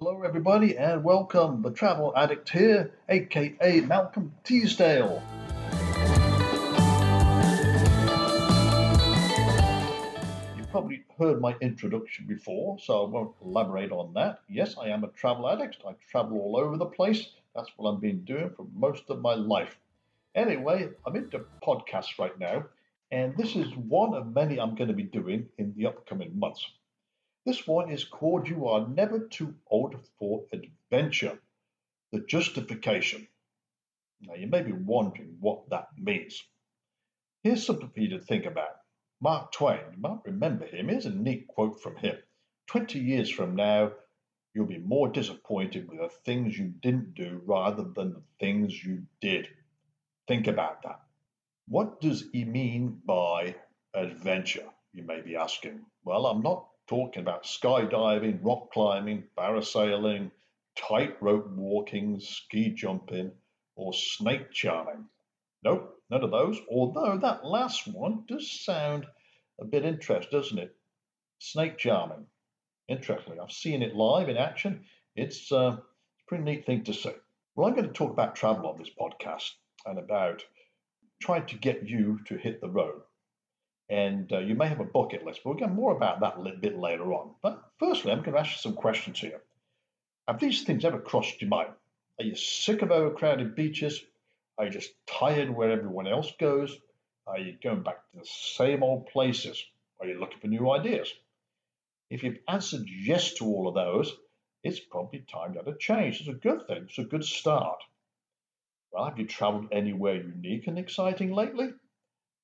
Hello, everybody, and welcome. The Travel Addict here, aka Malcolm Teasdale. You've probably heard my introduction before, so I won't elaborate on that. Yes, I am a travel addict. I travel all over the place. That's what I've been doing for most of my life. Anyway, I'm into podcasts right now, and this is one of many I'm going to be doing in the upcoming months. This one is called You Are Never Too Old for Adventure The Justification. Now, you may be wondering what that means. Here's something for you to think about. Mark Twain, you might remember him. Here's a neat quote from him 20 years from now, you'll be more disappointed with the things you didn't do rather than the things you did. Think about that. What does he mean by adventure? You may be asking. Well, I'm not talking about skydiving, rock climbing, parasailing, tightrope walking, ski jumping, or snake charming. Nope, none of those, although that last one does sound a bit interesting, doesn't it? Snake charming. Interestingly, I've seen it live in action. It's, uh, it's a pretty neat thing to see. Well, I'm going to talk about travel on this podcast and about trying to get you to hit the road. And uh, you may have a bucket list, but we'll get more about that a little bit later on. But firstly, I'm going to ask you some questions here. Have these things ever crossed your mind? Are you sick of overcrowded beaches? Are you just tired where everyone else goes? Are you going back to the same old places? Are you looking for new ideas? If you've answered yes to all of those, it's probably time to have a change. It's a good thing. It's a good start. Well, have you traveled anywhere unique and exciting lately?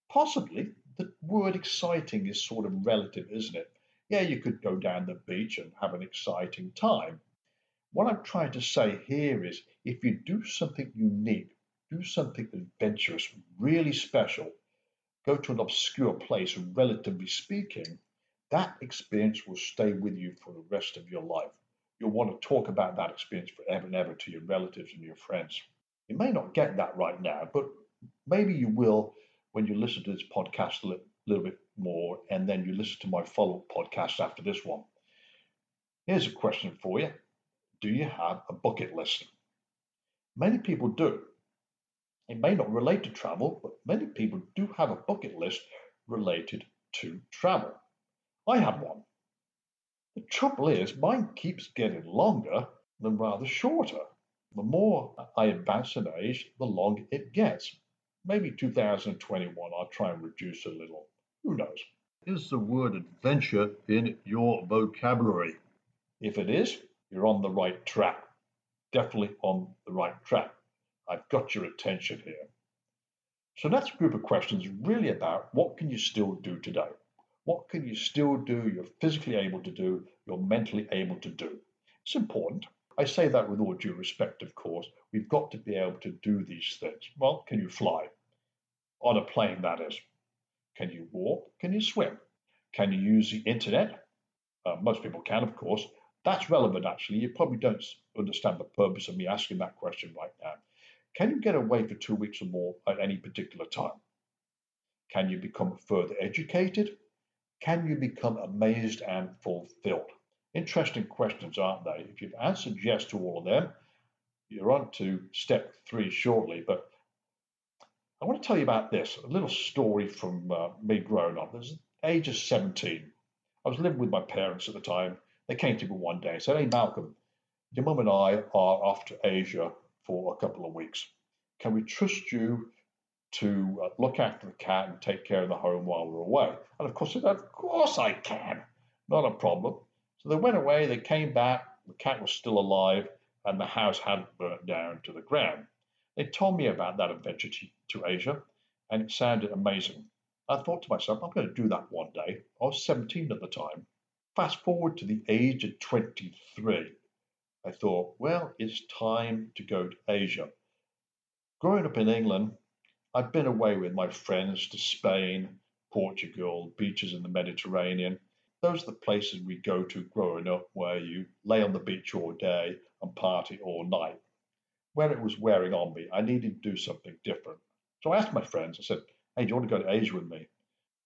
Possibly. The word exciting is sort of relative, isn't it? Yeah, you could go down the beach and have an exciting time. What I'm trying to say here is if you do something unique, do something adventurous, really special, go to an obscure place, relatively speaking, that experience will stay with you for the rest of your life. You'll want to talk about that experience forever and ever to your relatives and your friends. You may not get that right now, but maybe you will when you listen to this podcast a little, bit more and then you listen to my follow up podcast after this one. Here's a question for you Do you have a bucket list? Many people do. It may not relate to travel, but many people do have a bucket list related to travel. I have one. The trouble is, mine keeps getting longer than rather shorter. The more I advance in age, the longer it gets. Maybe 2021, I'll try and reduce a little. Who knows? Is the word adventure in your vocabulary? If it is, you're on the right track. Definitely on the right track. I've got your attention here. So that's a group of questions really about what can you still do today? What can you still do you're physically able to do, you're mentally able to do? It's important. I say that with all due respect, of course. We've got to be able to do these things. Well, can you fly? On a plane, that is. Can you walk? Can you swim? Can you use the internet? Uh, most people can, of course. That's relevant, actually. You probably don't understand the purpose of me asking that question right now. Can you get away for two weeks or more at any particular time? Can you become further educated? Can you become amazed and fulfilled? Interesting questions, aren't they? If you've answered yes to all of them, you're on to step three shortly. But I want to tell you about this a little story from uh, me growing up. There's age of 17. I was living with my parents at the time. They came to me one day and said, Hey, Malcolm, your mum and I are off to Asia for a couple of weeks. Can we trust you to uh, look after the cat and take care of the home while we're away? And of course, I said, Of course I can. Not a problem. So they went away, they came back, the cat was still alive, and the house hadn't burnt down to the ground. They told me about that adventure to, to Asia, and it sounded amazing. I thought to myself, I'm going to do that one day. I was 17 at the time. Fast forward to the age of 23. I thought, well, it's time to go to Asia. Growing up in England, I'd been away with my friends to Spain, Portugal, beaches in the Mediterranean. Those are the places we go to growing up where you lay on the beach all day and party all night. When it was wearing on me, I needed to do something different. So I asked my friends, I said, Hey, do you want to go to Asia with me?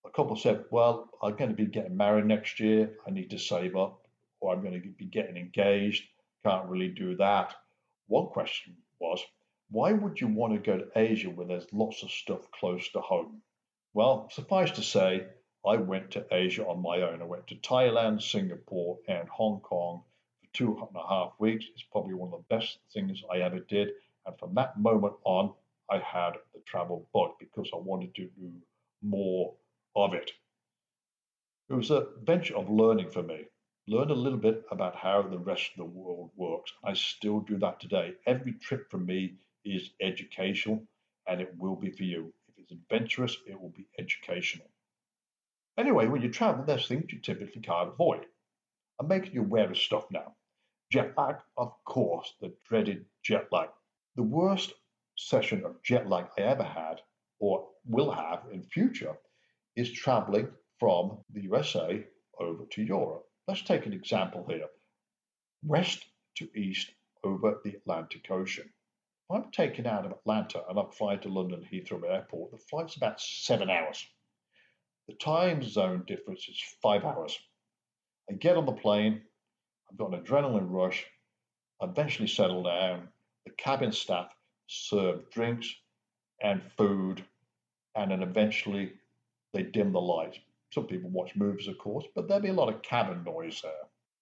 A couple said, Well, I'm going to be getting married next year. I need to save up, or I'm going to be getting engaged can't really do that. One question was, why would you want to go to Asia where there's lots of stuff close to home? Well, suffice to say, I went to Asia on my own. I went to Thailand, Singapore, and Hong Kong for two and a half weeks. It's probably one of the best things I ever did. And from that moment on, I had the travel bug because I wanted to do more of it. It was a venture of learning for me. Learn a little bit about how the rest of the world works. I still do that today. Every trip for me is educational, and it will be for you. If it's adventurous, it will be educational. Anyway, when you travel, there's things you typically can't avoid. I'm making you aware of stuff now. Jet lag, of course, the dreaded jet lag. The worst session of jet lag I ever had, or will have in future, is traveling from the USA over to Europe. Let's take an example here. West to east over the Atlantic Ocean. If I'm taken out of Atlanta and I'm flying to London Heathrow Airport, the flight's about seven hours. The time zone difference is five hours. I get on the plane, I've got an adrenaline rush, I eventually settle down. The cabin staff serve drinks and food, and then eventually they dim the lights. Some people watch movies, of course, but there'll be a lot of cabin noise there.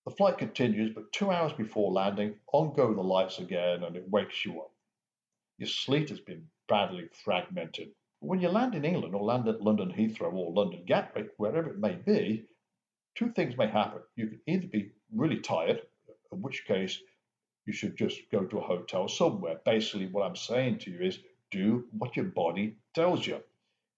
The flight continues, but two hours before landing, on go the lights again and it wakes you up. Your sleep has been badly fragmented. When you land in England or land at London Heathrow or London Gatwick, wherever it may be, two things may happen. You can either be really tired, in which case you should just go to a hotel somewhere. Basically, what I'm saying to you is do what your body tells you.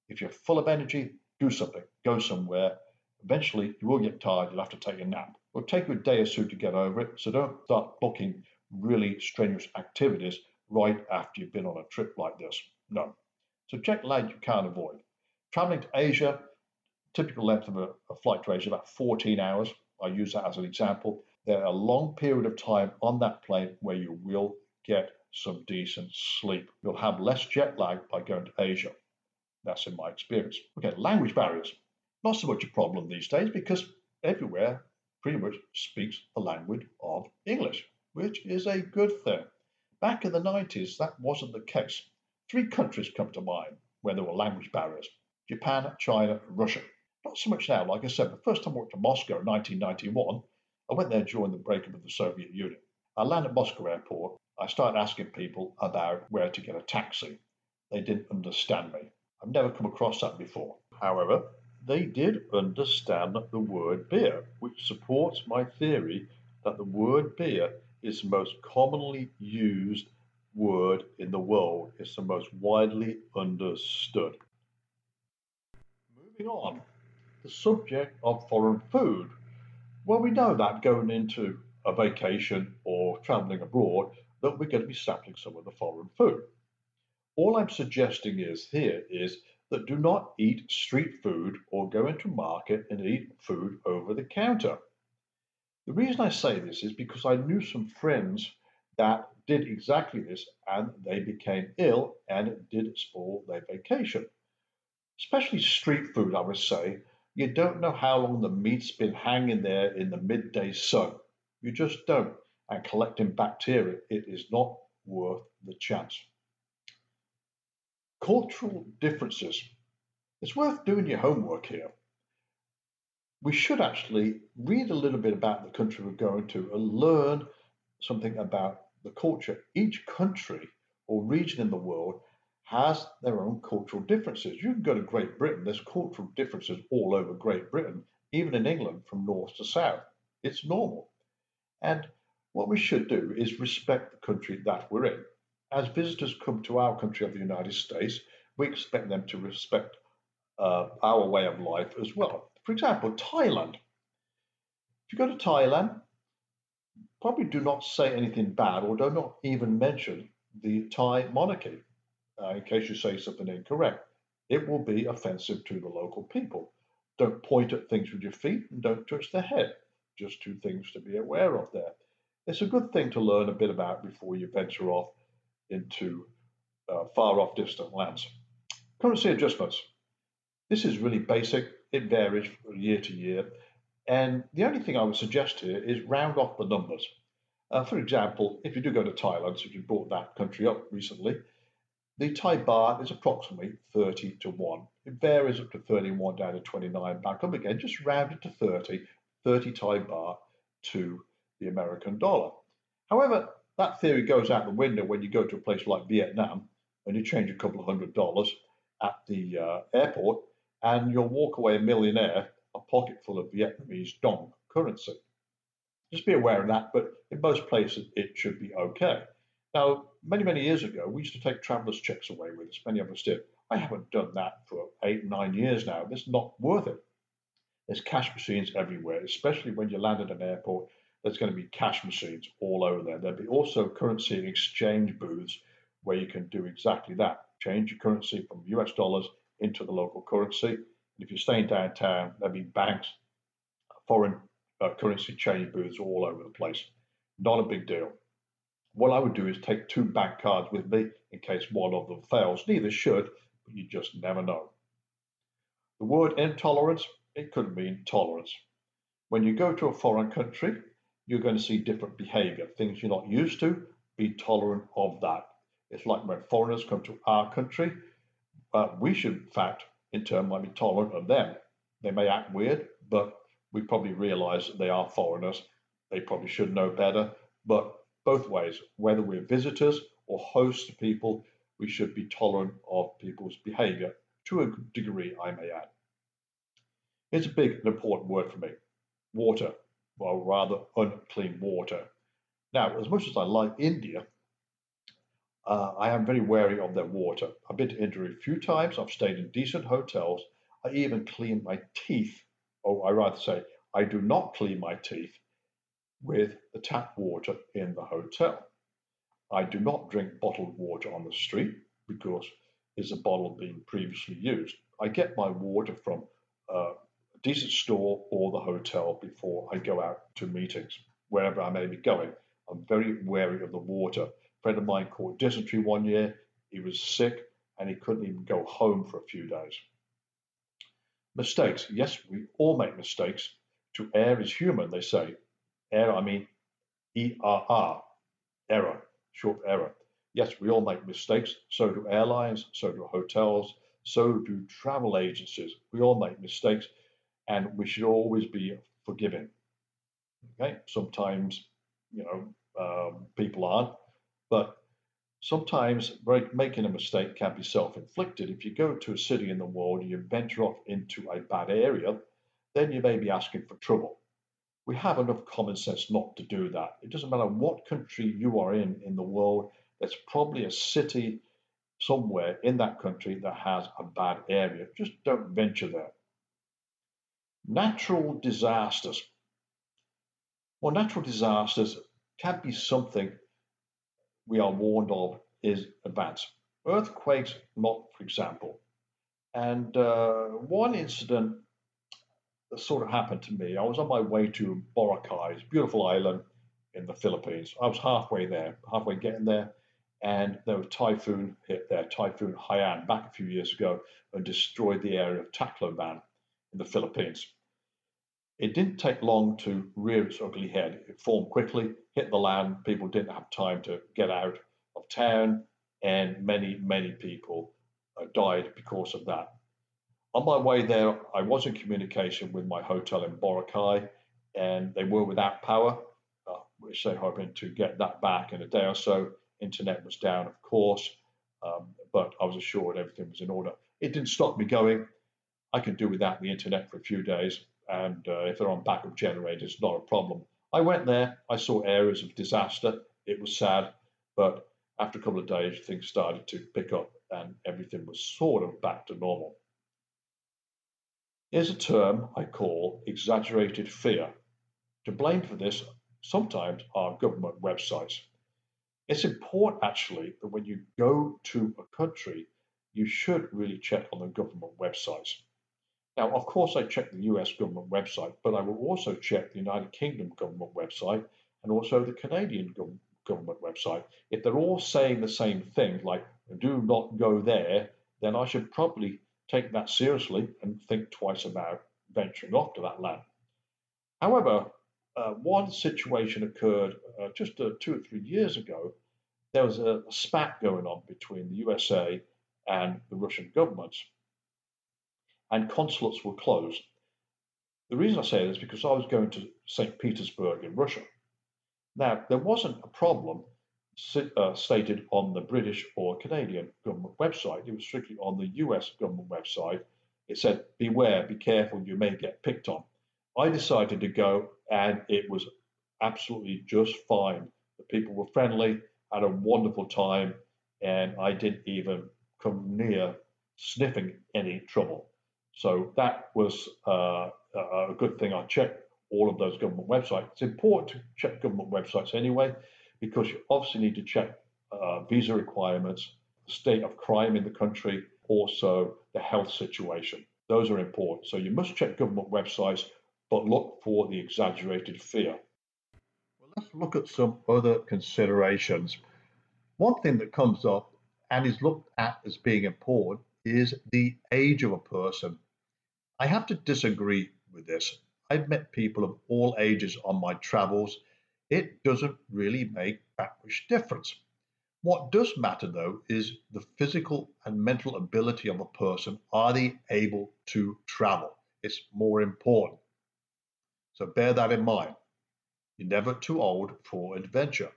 If you're full of energy, do something, go somewhere. Eventually, you will get tired, you'll have to take a nap. It'll take you a day or two to get over it, so don't start booking really strenuous activities right after you've been on a trip like this. No. So jet lag you can't avoid. Traveling to Asia, typical length of a, a flight to Asia about 14 hours. I use that as an example. There are a long period of time on that plane where you will get some decent sleep. You'll have less jet lag by going to Asia. That's in my experience. Okay, language barriers. Not so much a problem these days because everywhere pretty much speaks the language of English, which is a good thing. Back in the 90s, that wasn't the case. Three countries come to mind where there were language barriers Japan, China, and Russia. Not so much now. Like I said, the first time I went to Moscow in 1991, I went there during the breakup of the Soviet Union. I landed at Moscow airport. I started asking people about where to get a taxi. They didn't understand me. I've never come across that before. However, they did understand the word beer, which supports my theory that the word beer is the most commonly used word in the world. It's the most widely understood. Moving on, the subject of foreign food. Well, we know that going into a vacation or traveling abroad that we're going to be sampling some of the foreign food. All I'm suggesting is here is that do not eat street food or go into market and eat food over the counter. The reason I say this is because I knew some friends that did exactly this and they became ill and did spoil their vacation. Especially street food, I would say. You don't know how long the meat's been hanging there in the midday sun. You just don't. And collecting bacteria, it is not worth the chance. Cultural differences. It's worth doing your homework here we should actually read a little bit about the country we're going to and learn something about the culture. Each country or region in the world has their own cultural differences. You can go to Great Britain, there's cultural differences all over Great Britain, even in England from north to south. It's normal. And what we should do is respect the country that we're in. As visitors come to our country of the United States, we expect them to respect uh, our way of life as well. For example, Thailand. If you go to Thailand, probably do not say anything bad or do not even mention the Thai monarchy uh, in case you say something incorrect. It will be offensive to the local people. Don't point at things with your feet and don't touch the head. Just two things to be aware of there. It's a good thing to learn a bit about before you venture off into uh, far off distant lands. Currency adjustments. This is really basic. It varies from year to year. And the only thing I would suggest here is round off the numbers. Uh, for example, if you do go to Thailand, so if you brought that country up recently, the Thai baht is approximately 30 to 1. It varies up to 31 down to 29 back up again, just rounded to 30, 30 Thai baht to the American dollar. However, that theory goes out the window when you go to a place like Vietnam and you change a couple of hundred dollars at the uh, airport and you'll walk away a millionaire, a pocket full of Vietnamese dong currency. Just be aware of that, but in most places it should be okay. Now, many, many years ago, we used to take travelers' checks away with us. Many of us did. I haven't done that for eight, nine years now. It's not worth it. There's cash machines everywhere, especially when you land at an airport. There's going to be cash machines all over there. There'll be also currency exchange booths where you can do exactly that. Change your currency from US dollars into the local currency. If you're staying downtown, there'll be banks, foreign uh, currency change booths all over the place. Not a big deal. What I would do is take two bank cards with me in case one of them fails. Neither should, but you just never know. The word intolerance it could mean tolerance. When you go to a foreign country, you're going to see different behavior, things you're not used to, be tolerant of that. It's like when foreigners come to our country, uh, we should, in fact, in turn, might be tolerant of them. They may act weird, but we probably realize that they are foreigners. They probably should know better. But both ways, whether we're visitors or hosts people, we should be tolerant of people's behavior to a degree, I may add. It's a big and important word for me water, or rather, unclean water. Now, as much as I like India, uh, I am very wary of their water. I've been to a few times, I've stayed in decent hotels, I even clean my teeth, or I rather say, I do not clean my teeth with the tap water in the hotel. I do not drink bottled water on the street because it's a bottle being previously used. I get my water from uh, decent store or the hotel before I go out to meetings, wherever I may be going. I'm very wary of the water. Friend of mine caught dysentery one year. He was sick and he couldn't even go home for a few days. Mistakes. Yes, we all make mistakes. To err is human, they say. Error, I mean E R R, error, short error. Yes, we all make mistakes. So do airlines, so do hotels, so do travel agencies. We all make mistakes and we should always be forgiving. Okay, sometimes you know um, people aren't, but sometimes making a mistake can be self-inflicted. If you go to a city in the world and you venture off into a bad area, then you may be asking for trouble. We have enough common sense not to do that. It doesn't matter what country you are in in the world. There's probably a city somewhere in that country that has a bad area. Just don't venture there. Natural disasters. Well, natural disasters can be something we are warned of is advance. Earthquakes, not for example. And uh, one incident that sort of happened to me, I was on my way to Boracay, beautiful island in the Philippines. I was halfway there, halfway getting there, and there was typhoon hit there, Typhoon Haiyan, back a few years ago, and destroyed the area of Tacloban in the Philippines. It didn't take long to rear its ugly head. It formed quickly, hit the land. People didn't have time to get out of town, and many, many people uh, died because of that. On my way there, I was in communication with my hotel in Boracay, and they were without power, uh, which they're hoping to get that back in a day or so. Internet was down, of course, um, but I was assured everything was in order. It didn't stop me going. I could do without the internet for a few days, and uh, if they're on backup generators, not a problem. I went there, I saw areas of disaster. It was sad, but after a couple of days, things started to pick up and everything was sort of back to normal. Here's a term I call exaggerated fear. To blame for this sometimes are government websites. It's important actually that when you go to a country, you should really check on the government websites. Now, of course, I check the US government website, but I will also check the United Kingdom government website and also the Canadian gov- government website. If they're all saying the same thing, like do not go there, then I should probably take that seriously and think twice about venturing off to that land. However, uh, one situation occurred uh, just uh, two or three years ago. There was a spat going on between the USA and the Russian governments, and consulates were closed. The reason I say this is because I was going to St. Petersburg in Russia. Now, there wasn't a problem uh, stated on the British or Canadian government website, it was strictly on the US government website. It said, Beware, be careful, you may get picked on. I decided to go, and it was absolutely just fine. The people were friendly, had a wonderful time, and I didn't even come near sniffing any trouble. So that was uh, a good thing. I checked all of those government websites. It's important to check government websites anyway, because you obviously need to check uh, visa requirements, the state of crime in the country, also the health situation. Those are important. So you must check government websites, but look for the exaggerated fear. Well, let's look at some other considerations. One thing that comes up and is looked at as being important is the age of a person. I have to disagree with this. I've met people of all ages on my travels. It doesn't really make that much difference. What does matter, though, is the physical and mental ability of a person. Are they able to travel? It's more important. So bear that in mind. You're never too old for adventure.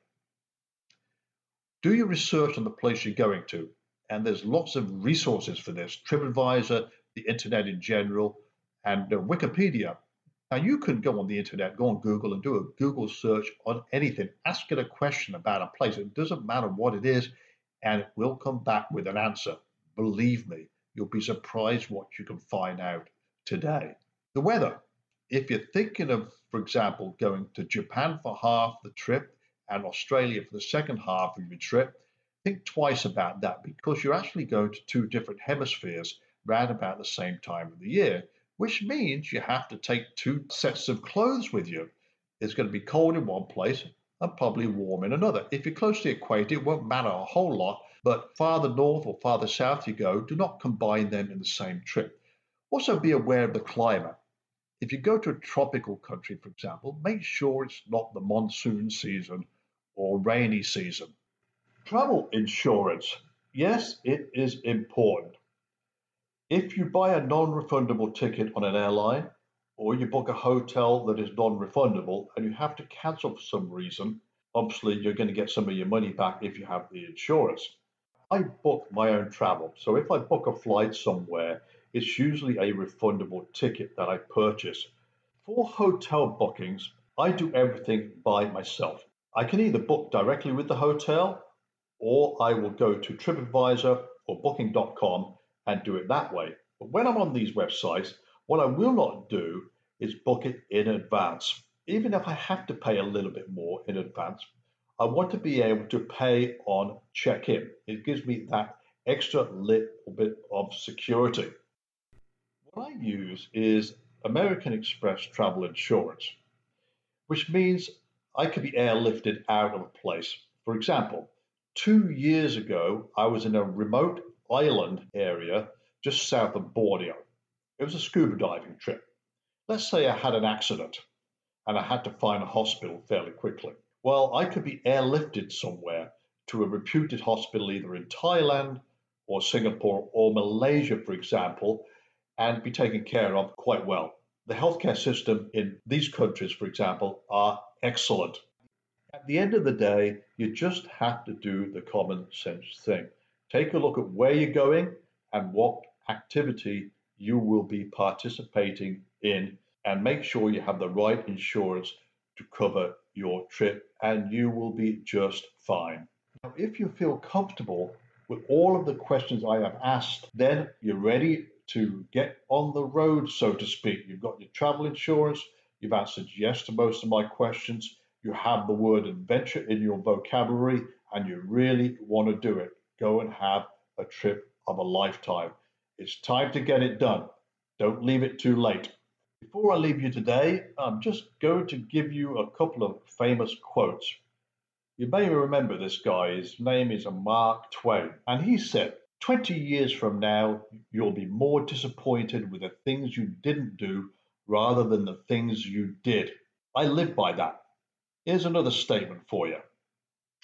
Do your research on the place you're going to, and there's lots of resources for this TripAdvisor, the internet in general, and uh, Wikipedia now, you can go on the internet, go on Google, and do a Google search on anything. Ask it a question about a place. It doesn't matter what it is, and it will come back with an answer. Believe me, you'll be surprised what you can find out today. The weather. If you're thinking of, for example, going to Japan for half the trip and Australia for the second half of your trip, think twice about that because you're actually going to two different hemispheres round about the same time of the year which means you have to take two sets of clothes with you. It's going to be cold in one place and probably warm in another. If you're close to the equator, it won't matter a whole lot, but farther north or farther south you go, do not combine them in the same trip. Also, be aware of the climate. If you go to a tropical country, for example, make sure it's not the monsoon season or rainy season. Travel insurance. Yes, it is important. If you buy a non-refundable ticket on an airline or you book a hotel that is non-refundable and you have to cancel for some reason, obviously you're going to get some of your money back if you have the insurance. I book my own travel. So if I book a flight somewhere, it's usually a refundable ticket that I purchase. For hotel bookings, I do everything by myself. I can either book directly with the hotel or I will go to TripAdvisor or Booking.com and do it that way. But when I'm on these websites, what I will not do is book it in advance. Even if I have to pay a little bit more in advance, I want to be able to pay on check in. It gives me that extra little bit of security. What I use is American Express travel insurance, which means I could be airlifted out of a place. For example, two years ago, I was in a remote island area just south of Borneo. It was a scuba diving trip. Let's say I had an accident and I had to find a hospital fairly quickly. Well, I could be airlifted somewhere to a reputed hospital either in Thailand or Singapore or Malaysia, for example, and be taken care of quite well. The healthcare system in these countries, for example, are excellent. At the end of the day, you just have to do the common sense thing. Take a look at where you're going and what activity you will be participating in, and make sure you have the right insurance to cover your trip, and you will be just fine. Now, if you feel comfortable with all of the questions I have asked, then you're ready to get on the road, so to speak. You've got your travel insurance, you've answered yes to most of my questions, you have the word adventure in your vocabulary, and you really want to do it go and have a trip of a lifetime. It's time to get it done. Don't leave it too late. Before I leave you today, I'm just going to give you a couple of famous quotes. You may remember this guy. His name is Mark Twain. And he said, 20 years from now, you'll be more disappointed with the things you didn't do rather than the things you did. I live by that. Here's another statement for you.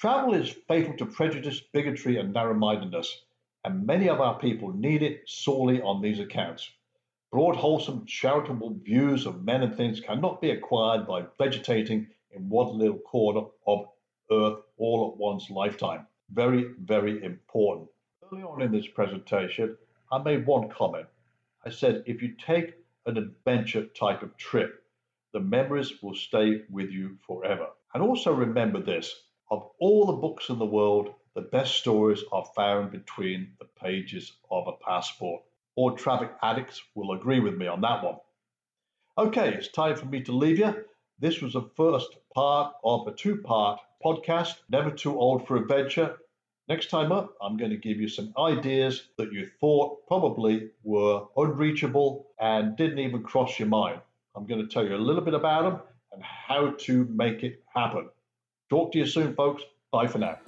Travel is fatal to prejudice, bigotry, and narrow mindedness, and many of our people need it sorely on these accounts. Broad, wholesome, charitable views of men and things cannot be acquired by vegetating in one little corner of earth all at one's lifetime. Very, very important. Early on in this presentation, I made one comment. I said if you take an adventure type of trip, the memories will stay with you forever. And also remember this all the books in the world, the best stories are found between the pages of a passport. All traffic addicts will agree with me on that one. Okay, it's time for me to leave you. This was the first part of a two part podcast, Never Too Old for Adventure. Next time up, I'm going to give you some ideas that you thought probably were unreachable and didn't even cross your mind. I'm going to tell you a little bit about them and how to make it happen. Talk to you soon, folks. Bye for now.